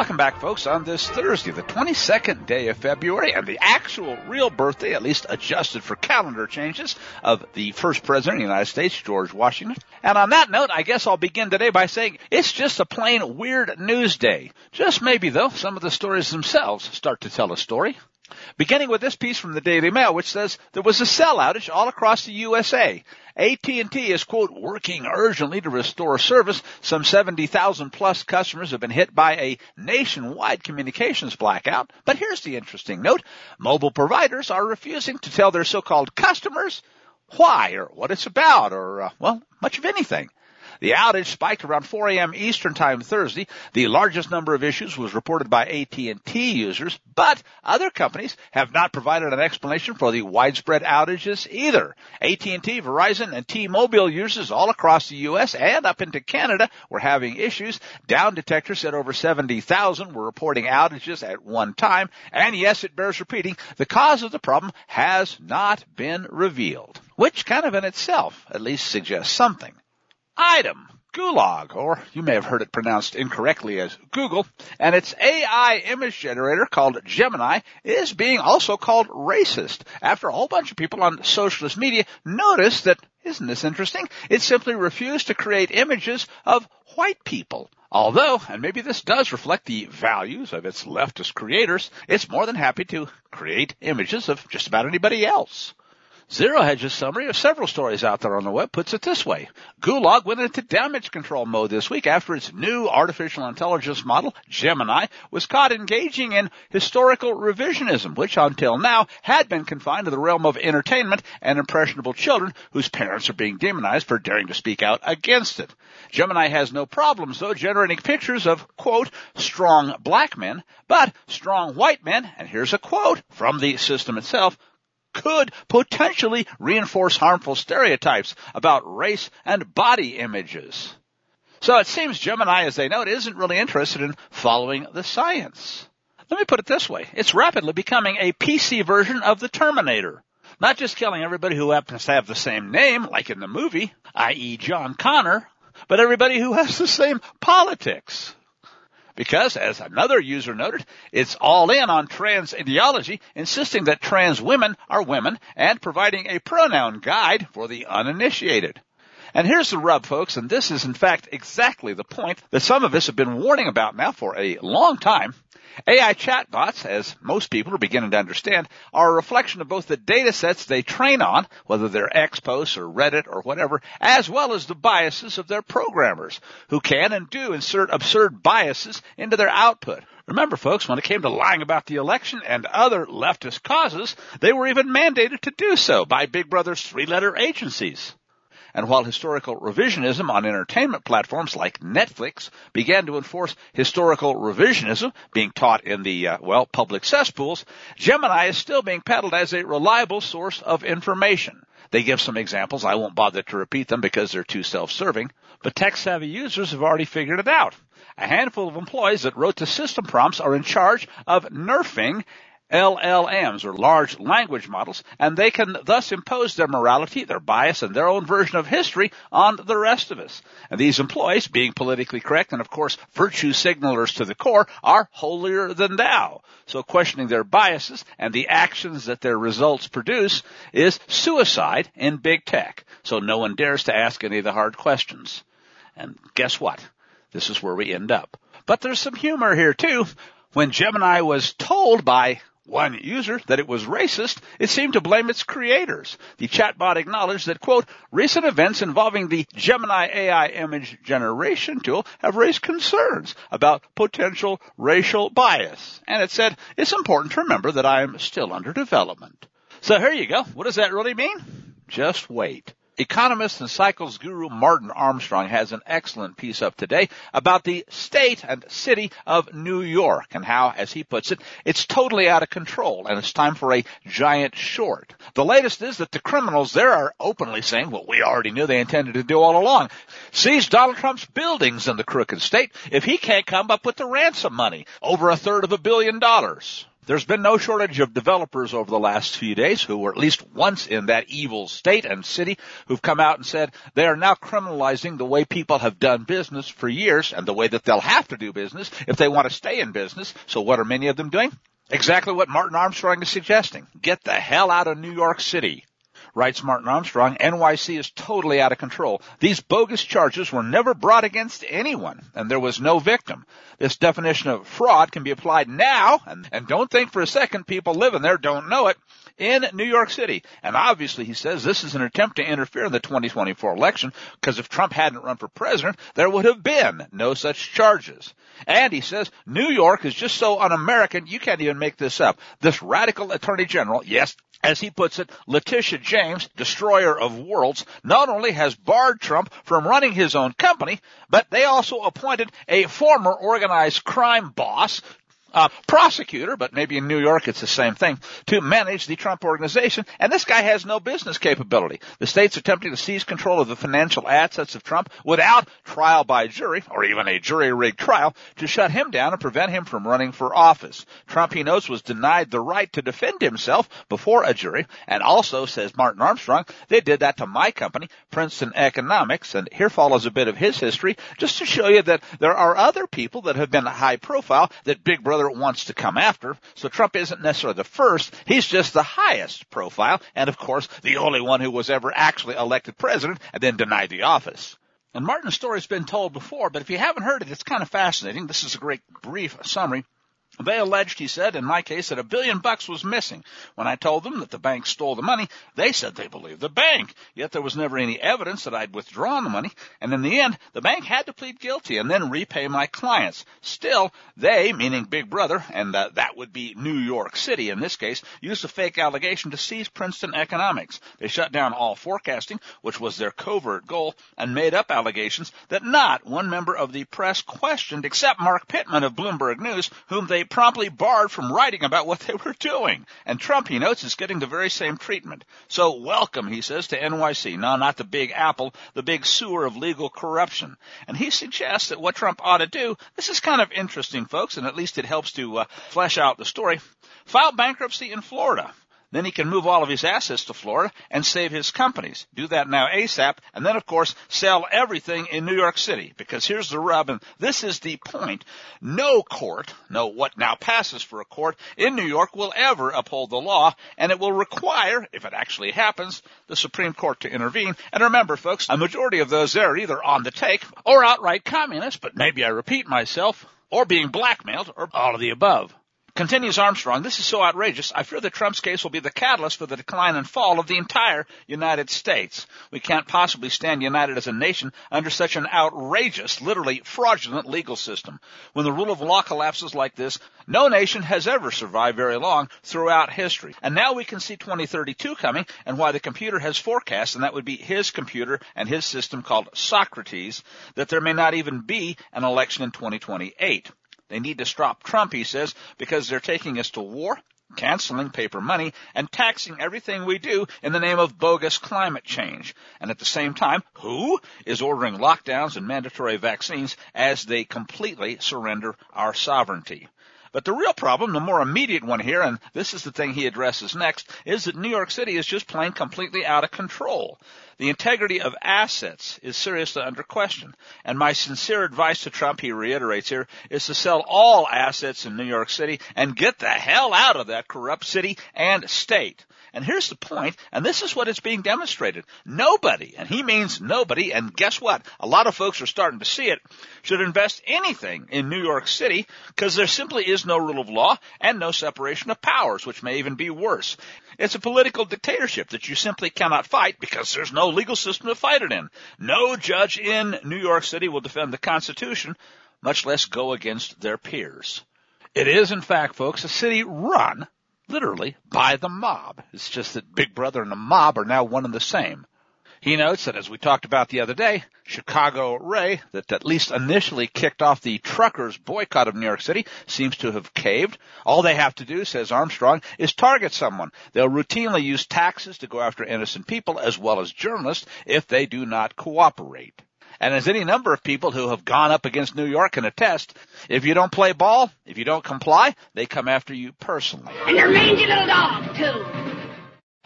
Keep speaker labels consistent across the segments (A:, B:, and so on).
A: Welcome back, folks, on this Thursday, the 22nd day of February, and the actual real birthday, at least adjusted for calendar changes, of the first president of the United States, George Washington. And on that note, I guess I'll begin today by saying it's just a plain weird news day. Just maybe, though, some of the stories themselves start to tell a story. Beginning with this piece from the Daily Mail, which says there was a cell outage all across the USA. AT&T is quote working urgently to restore service. Some 70,000 plus customers have been hit by a nationwide communications blackout. But here's the interesting note. Mobile providers are refusing to tell their so-called customers why or what it's about or, uh, well, much of anything. The outage spiked around 4 a.m. Eastern Time Thursday. The largest number of issues was reported by AT&T users, but other companies have not provided an explanation for the widespread outages either. AT&T, Verizon, and T-Mobile users all across the U.S. and up into Canada were having issues. Down detectors said over 70,000 were reporting outages at one time. And yes, it bears repeating, the cause of the problem has not been revealed, which kind of in itself at least suggests something. Item. Gulag, or you may have heard it pronounced incorrectly as Google, and its AI image generator called Gemini is being also called racist after a whole bunch of people on socialist media noticed that, isn't this interesting? It simply refused to create images of white people. Although, and maybe this does reflect the values of its leftist creators, it's more than happy to create images of just about anybody else. Zero Hedge's summary of several stories out there on the web puts it this way. Gulag went into damage control mode this week after its new artificial intelligence model, Gemini, was caught engaging in historical revisionism, which until now had been confined to the realm of entertainment and impressionable children whose parents are being demonized for daring to speak out against it. Gemini has no problems though generating pictures of, quote, strong black men, but strong white men, and here's a quote from the system itself, could potentially reinforce harmful stereotypes about race and body images. So it seems Gemini, as they note, isn't really interested in following the science. Let me put it this way. It's rapidly becoming a PC version of the Terminator. Not just killing everybody who happens to have the same name, like in the movie, i.e. John Connor, but everybody who has the same politics. Because, as another user noted, it's all in on trans ideology, insisting that trans women are women and providing a pronoun guide for the uninitiated. And here's the rub, folks, and this is in fact exactly the point that some of us have been warning about now for a long time. AI chatbots, as most people are beginning to understand, are a reflection of both the data sets they train on, whether they're Xpost or Reddit or whatever, as well as the biases of their programmers, who can and do insert absurd biases into their output. Remember folks, when it came to lying about the election and other leftist causes, they were even mandated to do so by Big Brother's three-letter agencies. And while historical revisionism on entertainment platforms like Netflix began to enforce historical revisionism being taught in the, uh, well, public cesspools, Gemini is still being peddled as a reliable source of information. They give some examples. I won't bother to repeat them because they're too self-serving, but tech-savvy users have already figured it out. A handful of employees that wrote the system prompts are in charge of nerfing LLMs or large language models, and they can thus impose their morality, their bias, and their own version of history on the rest of us. And these employees, being politically correct and of course virtue signalers to the core, are holier than thou. So questioning their biases and the actions that their results produce is suicide in big tech. So no one dares to ask any of the hard questions. And guess what? This is where we end up. But there's some humor here too. When Gemini was told by one user that it was racist, it seemed to blame its creators. The chatbot acknowledged that, quote, recent events involving the Gemini AI image generation tool have raised concerns about potential racial bias. And it said, it's important to remember that I am still under development. So here you go. What does that really mean? Just wait. Economist and cycles guru Martin Armstrong has an excellent piece up today about the state and city of New York and how, as he puts it, it's totally out of control and it's time for a giant short. The latest is that the criminals there are openly saying what we already knew they intended to do all along. Seize Donald Trump's buildings in the crooked state if he can't come up with the ransom money, over a third of a billion dollars. There's been no shortage of developers over the last few days who were at least once in that evil state and city who've come out and said they are now criminalizing the way people have done business for years and the way that they'll have to do business if they want to stay in business. So what are many of them doing? Exactly what Martin Armstrong is suggesting. Get the hell out of New York City. Writes Martin Armstrong, NYC is totally out of control. These bogus charges were never brought against anyone, and there was no victim. This definition of fraud can be applied now, and, and don't think for a second people living there don't know it, in New York City. And obviously, he says this is an attempt to interfere in the 2024 election, because if Trump hadn't run for president, there would have been no such charges. And he says New York is just so un-American, you can't even make this up. This radical attorney general, yes, as he puts it, Letitia James, destroyer of worlds, not only has barred Trump from running his own company, but they also appointed a former organized crime boss uh, prosecutor, but maybe in New York it's the same thing, to manage the Trump organization. And this guy has no business capability. The state's attempting to seize control of the financial assets of Trump without trial by jury, or even a jury-rigged trial, to shut him down and prevent him from running for office. Trump, he knows, was denied the right to defend himself before a jury, and also, says Martin Armstrong, they did that to my company, Princeton Economics, and here follows a bit of his history, just to show you that there are other people that have been high profile that Big Brother wants to come after. So Trump isn't necessarily the first. He's just the highest profile. And of course, the only one who was ever actually elected president and then denied the office. And Martin's story's been told before, but if you haven't heard it, it's kind of fascinating. This is a great brief summary. They alleged, he said, in my case, that a billion bucks was missing. When I told them that the bank stole the money, they said they believed the bank. Yet there was never any evidence that I'd withdrawn the money. And in the end, the bank had to plead guilty and then repay my clients. Still, they, meaning Big Brother, and uh, that would be New York City in this case, used a fake allegation to seize Princeton Economics. They shut down all forecasting, which was their covert goal, and made up allegations that not one member of the press questioned except Mark Pittman of Bloomberg News, whom they promptly barred from writing about what they were doing. And Trump, he notes, is getting the very same treatment. So welcome, he says, to NYC. No, not the big apple, the big sewer of legal corruption. And he suggests that what Trump ought to do, this is kind of interesting, folks, and at least it helps to uh, flesh out the story. File bankruptcy in Florida. Then he can move all of his assets to Florida and save his companies. Do that now ASAP. And then, of course, sell everything in New York City. Because here's the rub, and this is the point. No court, no what now passes for a court in New York will ever uphold the law, and it will require, if it actually happens, the Supreme Court to intervene. And remember, folks, a majority of those there are either on the take or outright communists. but maybe I repeat myself, or being blackmailed, or all of the above. Continues Armstrong, this is so outrageous, I fear that Trump's case will be the catalyst for the decline and fall of the entire United States. We can't possibly stand united as a nation under such an outrageous, literally fraudulent legal system. When the rule of law collapses like this, no nation has ever survived very long throughout history. And now we can see 2032 coming and why the computer has forecast, and that would be his computer and his system called Socrates, that there may not even be an election in 2028. They need to stop Trump, he says, because they're taking us to war, canceling paper money, and taxing everything we do in the name of bogus climate change. And at the same time, who is ordering lockdowns and mandatory vaccines as they completely surrender our sovereignty? But the real problem, the more immediate one here, and this is the thing he addresses next, is that New York City is just plain completely out of control. The integrity of assets is seriously under question. And my sincere advice to Trump, he reiterates here, is to sell all assets in New York City and get the hell out of that corrupt city and state. And here's the point, and this is what is being demonstrated. Nobody, and he means nobody, and guess what? A lot of folks are starting to see it, should invest anything in New York City because there simply is no rule of law and no separation of powers, which may even be worse. It's a political dictatorship that you simply cannot fight because there's no legal system to fight it in. No judge in New York City will defend the Constitution, much less go against their peers. It is, in fact, folks, a city run literally by the mob. It's just that Big Brother and the mob are now one and the same. He notes that as we talked about the other day, Chicago Ray, that at least initially kicked off the truckers boycott of New York City, seems to have caved. All they have to do, says Armstrong, is target someone. They'll routinely use taxes to go after innocent people as well as journalists if they do not cooperate. And as any number of people who have gone up against New York can attest, if you don't play ball, if you don't comply, they come after you personally.
B: And your mangy little dog, too.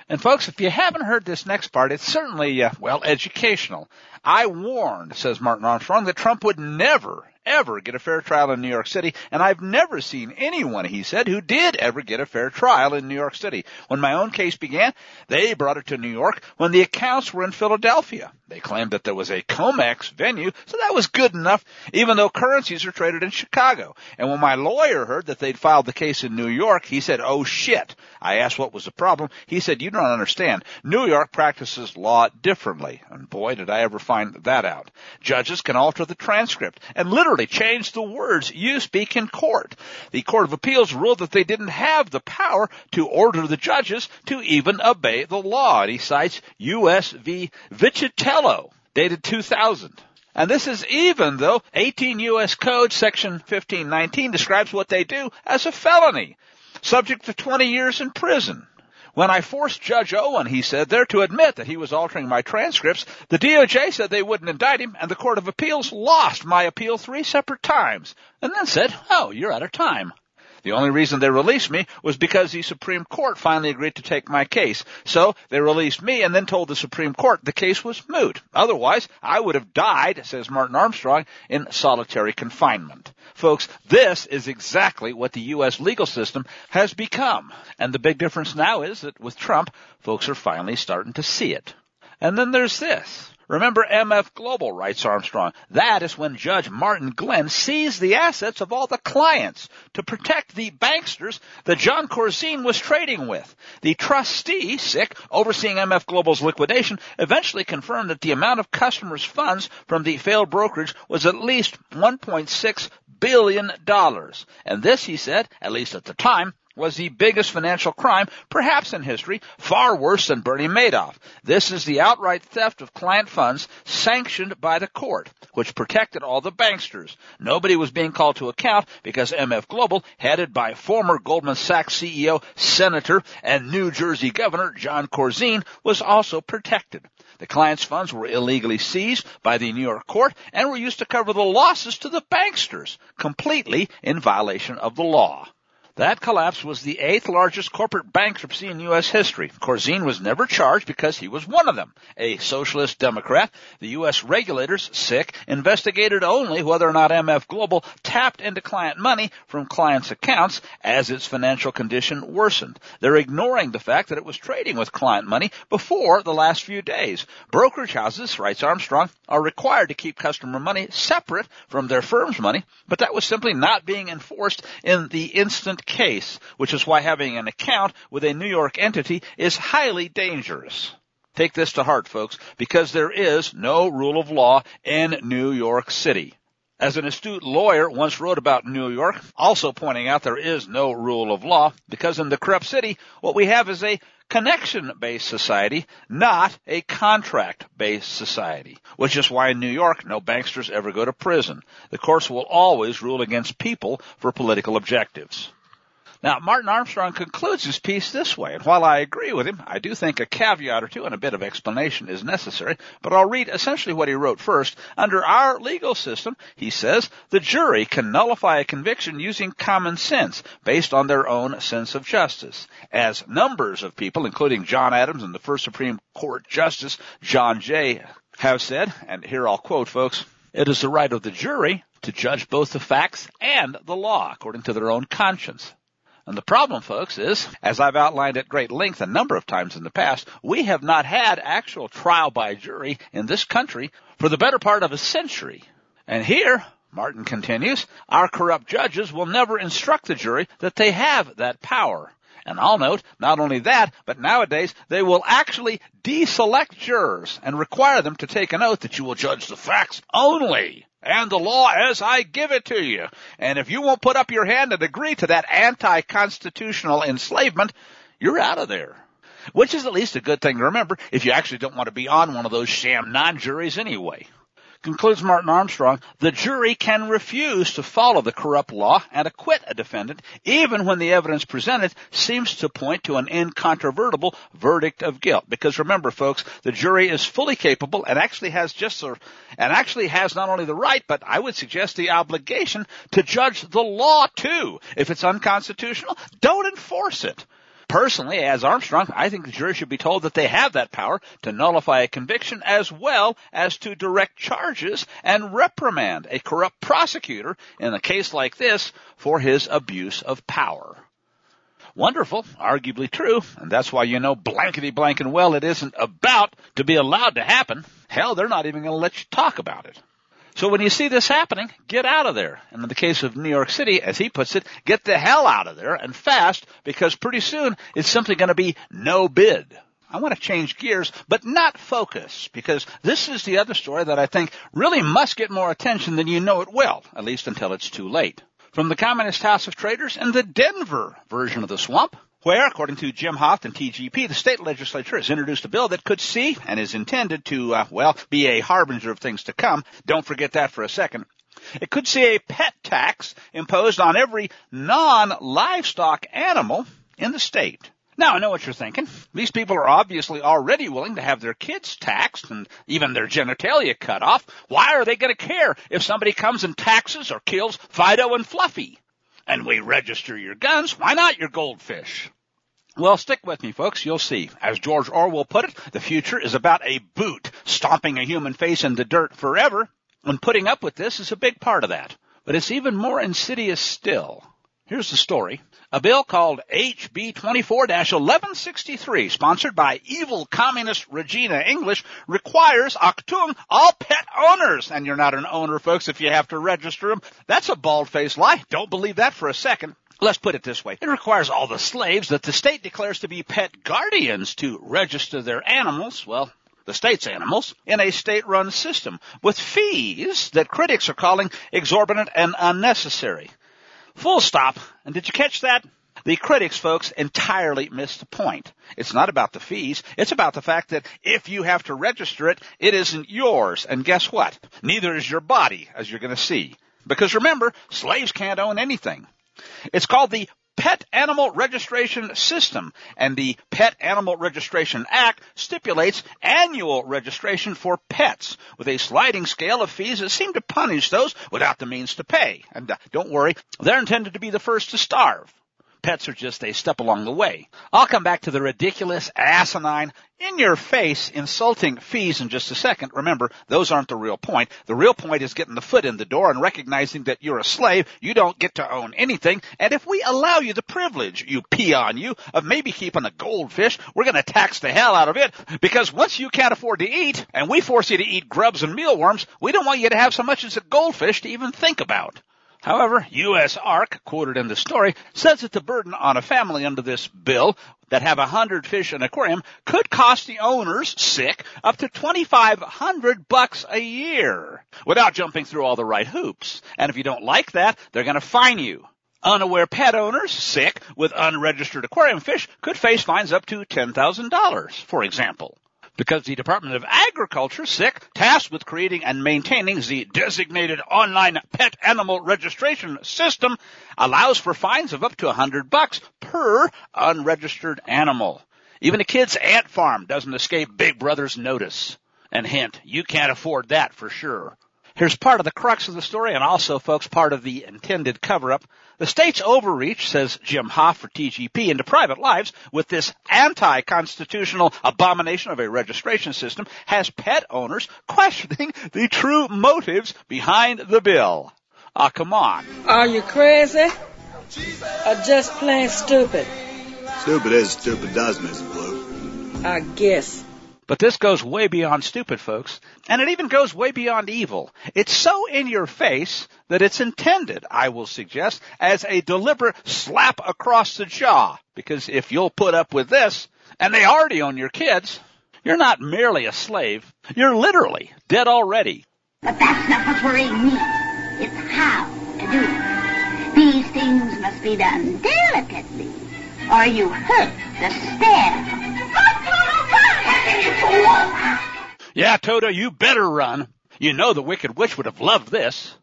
A: And folks, if you haven't heard this next part, it's certainly, uh, well, educational. I warned, says Martin Armstrong, that Trump would never, ever get a fair trial in New York City, and I've never seen anyone, he said, who did ever get a fair trial in New York City. When my own case began, they brought it to New York when the accounts were in Philadelphia. They claimed that there was a COMEX venue, so that was good enough, even though currencies are traded in Chicago. And when my lawyer heard that they'd filed the case in New York, he said, oh shit. I asked what was the problem. He said, you don't understand. New York practices law differently. And boy, did I ever find that out. Judges can alter the transcript and literally change the words you speak in court. The Court of Appeals ruled that they didn't have the power to order the judges to even obey the law. And he cites U.S. v. Vicitello, dated 2000. And this is even though 18 U.S. Code section 1519 describes what they do as a felony, subject to 20 years in prison. When I forced Judge Owen, he said, there to admit that he was altering my transcripts, the DOJ said they wouldn't indict him, and the Court of Appeals lost my appeal three separate times, and then said, oh, you're out of time. The only reason they released me was because the Supreme Court finally agreed to take my case. So they released me and then told the Supreme Court the case was moot. Otherwise, I would have died, says Martin Armstrong, in solitary confinement. Folks, this is exactly what the U.S. legal system has become. And the big difference now is that with Trump, folks are finally starting to see it. And then there's this. Remember MF Global, writes Armstrong. That is when Judge Martin Glenn seized the assets of all the clients to protect the banksters that Jon Corzine was trading with. The trustee, sick, overseeing MF Global's liquidation, eventually confirmed that the amount of customers' funds from the failed brokerage was at least $1.6 billion. And this, he said, at least at the time, was the biggest financial crime, perhaps in history, far worse than Bernie Madoff. This is the outright theft of client funds sanctioned by the court, which protected all the banksters. Nobody was being called to account because MF Global, headed by former Goldman Sachs CEO, Senator, and New Jersey Governor Jon Corzine, was also protected. The client's funds were illegally seized by the New York court and were used to cover the losses to the banksters, completely in violation of the law. That collapse was the eighth largest corporate bankruptcy in U.S. history. Corzine was never charged because he was one of them. A socialist Democrat, the U.S. regulators, sick, investigated only whether or not MF Global tapped into client money from clients' accounts as its financial condition worsened. They're ignoring the fact that it was trading with client money before the last few days. Brokerage houses, writes Armstrong, are required to keep customer money separate from their firm's money, but that was simply not being enforced in the instant case, which is why having an account with a New York entity is highly dangerous. Take this to heart, folks, because there is no rule of law in New York City. As an astute lawyer once wrote about New York, also pointing out there is no rule of law, because in the corrupt city, what we have is a connection-based society, not a contract-based society. Which is why in New York, no banksters ever go to prison. The courts will always rule against people for political objectives. Now, Martin Armstrong concludes his piece this way, and while I agree with him, I do think a caveat or two and a bit of explanation is necessary, but I'll read essentially what he wrote first. Under our legal system, he says, the jury can nullify a conviction using common sense, based on their own sense of justice. As numbers of people, including John Adams and the first Supreme Court Justice, John Jay, have said, and here I'll quote folks, it is the right of the jury to judge both the facts and the law according to their own conscience. And the problem, folks, is, as I've outlined at great length a number of times in the past, we have not had actual trial by jury in this country for the better part of a century. And here, Martin continues, our corrupt judges will never instruct the jury that they have that power. And I'll note, not only that, but nowadays they will actually deselect jurors and require them to take an oath that you will judge the facts only and the law as I give it to you. And if you won't put up your hand and agree to that anti-constitutional enslavement, you're out of there. Which is at least a good thing to remember if you actually don't want to be on one of those sham non-juries anyway. Concludes Martin Armstrong, the jury can refuse to follow the corrupt law and acquit a defendant even when the evidence presented seems to point to an incontrovertible verdict of guilt. Because remember folks, the jury is fully capable and actually has just a, and actually has not only the right, but I would suggest the obligation to judge the law too. If it's unconstitutional, don't enforce it. Personally, as Armstrong, I think the jury should be told that they have that power to nullify a conviction as well as to direct charges and reprimand a corrupt prosecutor in a case like this for his abuse of power. Wonderful, arguably true, and that's why you know blankety blank and well it isn't about to be allowed to happen. Hell, they're not even going to let you talk about it. So when you see this happening, get out of there. And in the case of New York City, as he puts it, get the hell out of there and fast because pretty soon it's simply going to be no bid. I want to change gears, but not focus, because this is the other story that I think really must get more attention than you know it will, at least until it's too late. From the Communist House of Traders and the Denver version of the swamp, where, according to Jim Hoft and TGP, the state legislature has introduced a bill that could see and is intended to, uh, well, be a harbinger of things to come. Don't forget that for a second. It could see a pet tax imposed on every non-livestock animal in the state. Now I know what you're thinking. These people are obviously already willing to have their kids taxed and even their genitalia cut off. Why are they going to care if somebody comes and taxes or kills Fido and Fluffy? And we register your guns. Why not your goldfish? Well, stick with me, folks. You'll see. As George Orwell put it, the future is about a boot stomping a human face in the dirt forever. And putting up with this is a big part of that. But it's even more insidious still. Here's the story. A bill called HB 24-1163, sponsored by evil communist Regina English, requires Achtung all pet owners. And you're not an owner, folks, if you have to register them. That's a bald-faced lie. Don't believe that for a second. Let's put it this way. It requires all the slaves that the state declares to be pet guardians to register their animals, well, the state's animals, in a state-run system with fees that critics are calling exorbitant and unnecessary. Full stop. And did you catch that? The critics, folks, entirely missed the point. It's not about the fees. It's about the fact that if you have to register it, it isn't yours. And guess what? Neither is your body, as you're going to see. Because remember, slaves can't own anything. It's called the Pet Animal Registration System, and the Pet Animal Registration Act stipulates annual registration for pets with a sliding scale of fees that seem to punish those without the means to pay. And uh, don't worry, they're intended to be the first to starve pets are just a step along the way. I'll come back to the ridiculous, asinine, in your face, insulting fees in just a second. Remember, those aren't the real point. The real point is getting the foot in the door and recognizing that you're a slave. You don't get to own anything. And if we allow you the privilege, you peon you, of maybe keeping a goldfish, we're going to tax the hell out of it because once you can't afford to eat and we force you to eat grubs and mealworms, we don't want you to have so much as a goldfish to even think about. However, USARK, quoted in the story, says that the burden on a family under this bill that have a hundred fish in an aquarium could cost the owners, sick, up to 2500 bucks a year without jumping through all the right hoops. And if you don't like that, they're to fine you. Unaware pet owners, sick, with unregistered aquarium fish could face fines up to $10,000, for example because the Department of Agriculture, SIC, tasked with creating and maintaining the designated online pet animal registration system, allows for fines of up to a hundred bucks per unregistered animal. Even a kid's ant farm doesn't escape Big Brother's notice. And hint, you can't afford that for sure. Here's part of the crux of the story and also, folks, part of the intended cover-up. The state's overreach, says Jim Hoft for TGP, into private lives with this anti-constitutional abomination of a registration system has pet owners questioning the true motives behind the bill. Ah, come on.
C: Are you crazy? Or just plain stupid?
D: Stupid is stupid does, Mrs. Blue.
C: I guess.
A: But this goes way beyond stupid, folks. And it even goes way beyond evil. It's so in your face that it's intended, I will suggest, as a deliberate slap across the jaw. Because if you'll put up with this, and they already own your kids, you're not merely a slave. You're literally dead already.
B: But that's not what's worrying me. It's how to do it. These things must be done delicately, or you hurt the staff.
A: Yeah, Toto, you better run. You know the Wicked Witch would have loved this.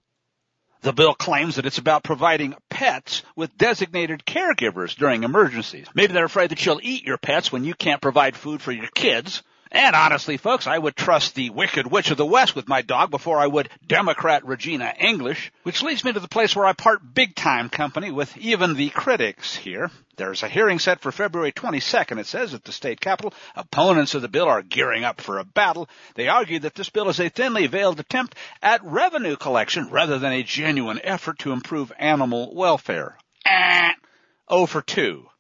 A: The bill claims that it's about providing pets with designated caregivers during emergencies. Maybe they're afraid that you'll eat your pets when you can't provide food for your kids. And honestly, folks, I would trust the Wicked Witch of the West with my dog before I would Democrat Regina English, which leads me to the place where I part big time company with even the critics here. There's a hearing set for February 22nd, it says, at the state capitol. Opponents of the bill are gearing up for a battle. They argue that this bill is a thinly veiled attempt at revenue collection rather than a genuine effort to improve animal welfare. Eh, oh for 2.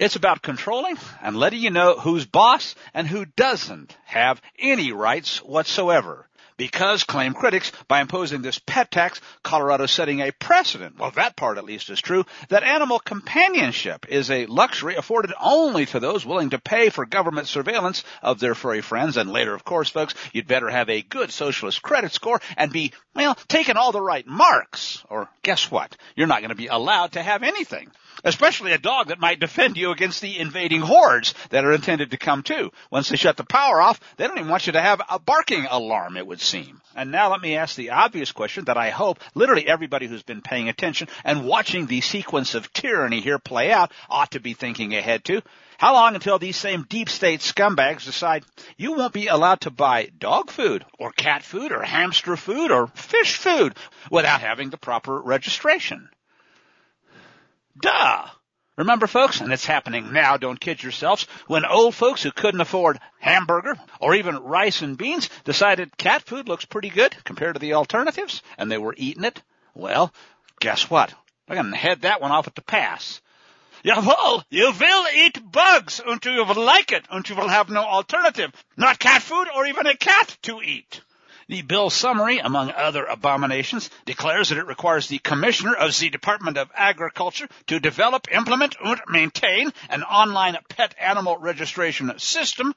A: It's about controlling and letting you know who's boss and who doesn't have any rights whatsoever. Because, claim critics, by imposing this pet tax, Colorado's setting a precedent, well that part at least is true, that animal companionship is a luxury afforded only to those willing to pay for government surveillance of their furry friends. And later, of course, folks, you'd better have a good socialist credit score and be, well, taking all the right marks. Or guess what? You're not going to be allowed to have anything especially a dog that might defend you against the invading hordes that are intended to come too. Once they shut the power off, they don't even want you to have a barking alarm, it would seem. And now let me ask the obvious question that I hope literally everybody who's been paying attention and watching the sequence of tyranny here play out ought to be thinking ahead to. How long until these same deep state scumbags decide you won't be allowed to buy dog food or cat food or hamster food or fish food without having the proper registration? Duh! Remember folks, and it's happening now, don't kid yourselves, when old folks who couldn't afford hamburger or even rice and beans decided cat food looks pretty good compared to the alternatives and they were eating it, well, guess what? They're gonna head that one off at the pass. Jawohl, you will eat bugs until you will like it until you will have no alternative. Not cat food or even a cat to eat. The bill summary, among other abominations, declares that it requires the Commissioner of the Department of Agriculture to develop, implement, and maintain an online pet animal registration system.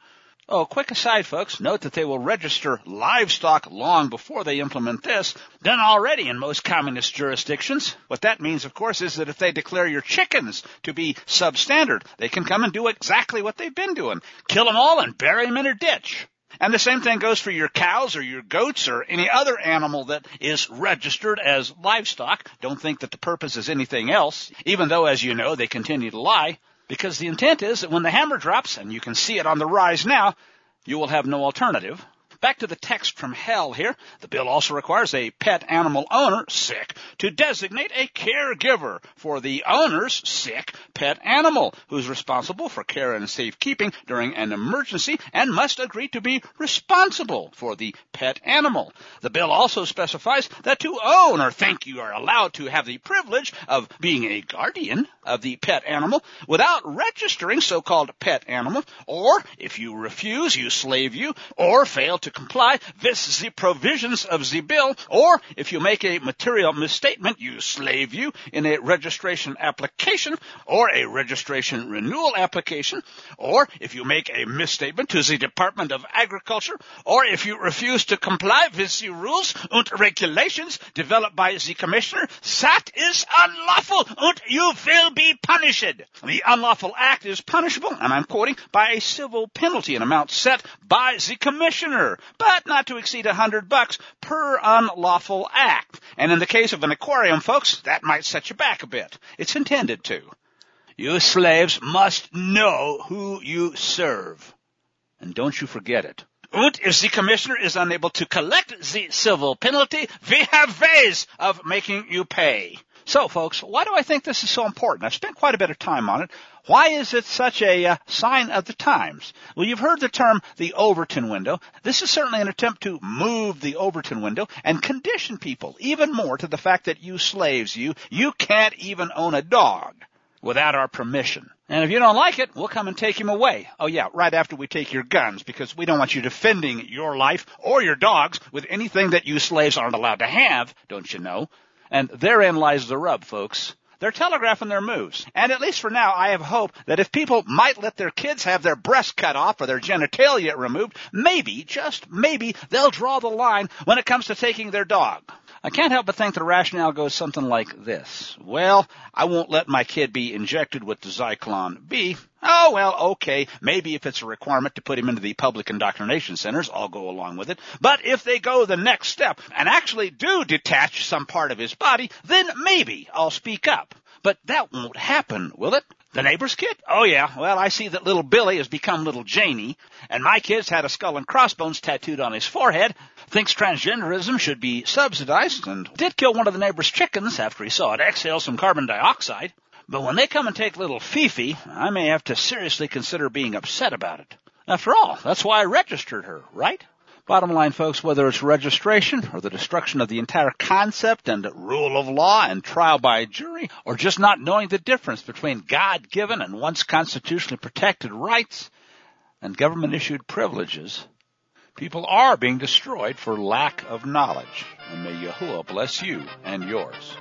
A: Oh, quick aside, folks. Note that they will register livestock long before they implement this. Done already in most communist jurisdictions. What that means, of course, is that if they declare your chickens to be substandard, they can come and do exactly what they've been doing. Kill them all and bury them in a ditch. And the same thing goes for your cows or your goats or any other animal that is registered as livestock. Don't think that the purpose is anything else, even though, as you know, they continue to lie. Because the intent is that when the hammer drops, and you can see it on the rise now, you will have no alternative Back to the text from hell here. The bill also requires a pet animal owner, sick, to designate a caregiver for the owner's sick pet animal who's responsible for care and safekeeping during an emergency and must agree to be responsible for the pet animal. The bill also specifies that to own or think you are allowed to have the privilege of being a guardian of the pet animal without registering so-called pet animal, or if you refuse, you slave you, or fail to comply with the provisions of the bill, or if you make a material misstatement, you slave you in a registration application or a registration renewal application, or if you make a misstatement to the Department of Agriculture, or if you refuse to comply with the rules and regulations developed by the Commissioner, that is unlawful and you will be punished. The unlawful act is punishable, and I'm quoting, by a civil penalty, an amount set by the Commissioner but not to exceed a hundred bucks per unlawful act. And in the case of an aquarium, folks, that might set you back a bit. It's intended to. You slaves must know who you serve. And don't you forget it. And if the commissioner is unable to collect the civil penalty, we have ways of making you pay. So, folks, why do I think this is so important? I've spent quite a bit of time on it. Why is it such a uh, sign of the times? Well, you've heard the term the Overton window. This is certainly an attempt to move the Overton window and condition people even more to the fact that you slaves, you, you can't even own a dog without our permission. And if you don't like it, we'll come and take him away. Oh yeah, right after we take your guns, because we don't want you defending your life or your dogs with anything that you slaves aren't allowed to have, don't you know? And therein lies the rub, folks. They're telegraphing their moves. And at least for now, I have hope that if people might let their kids have their breasts cut off or their genitalia removed, maybe, just maybe, they'll draw the line when it comes to taking their dog. I can't help but think the rationale goes something like this. Well, I won't let my kid be injected with the Zyklon B. Oh, well, okay. Maybe if it's a requirement to put him into the public indoctrination centers, I'll go along with it. But if they go the next step and actually do detach some part of his body, then maybe I'll speak up. But that won't happen, will it? The neighbor's kid? Oh yeah. Well, I see that little Billy has become little Janie, and my kid's had a skull and crossbones tattooed on his forehead, thinks transgenderism should be subsidized, and did kill one of the neighbor's chickens after he saw it exhale some carbon dioxide. But when they come and take little Fifi, I may have to seriously consider being upset about it. After all, that's why I registered her, right? Bottom line, folks, whether it's registration or the destruction of the entire concept and rule of law and trial by jury, or just not knowing the difference between God-given and once constitutionally protected rights and government-issued privileges, people are being destroyed for lack of knowledge. And may Yahuwah bless you and yours.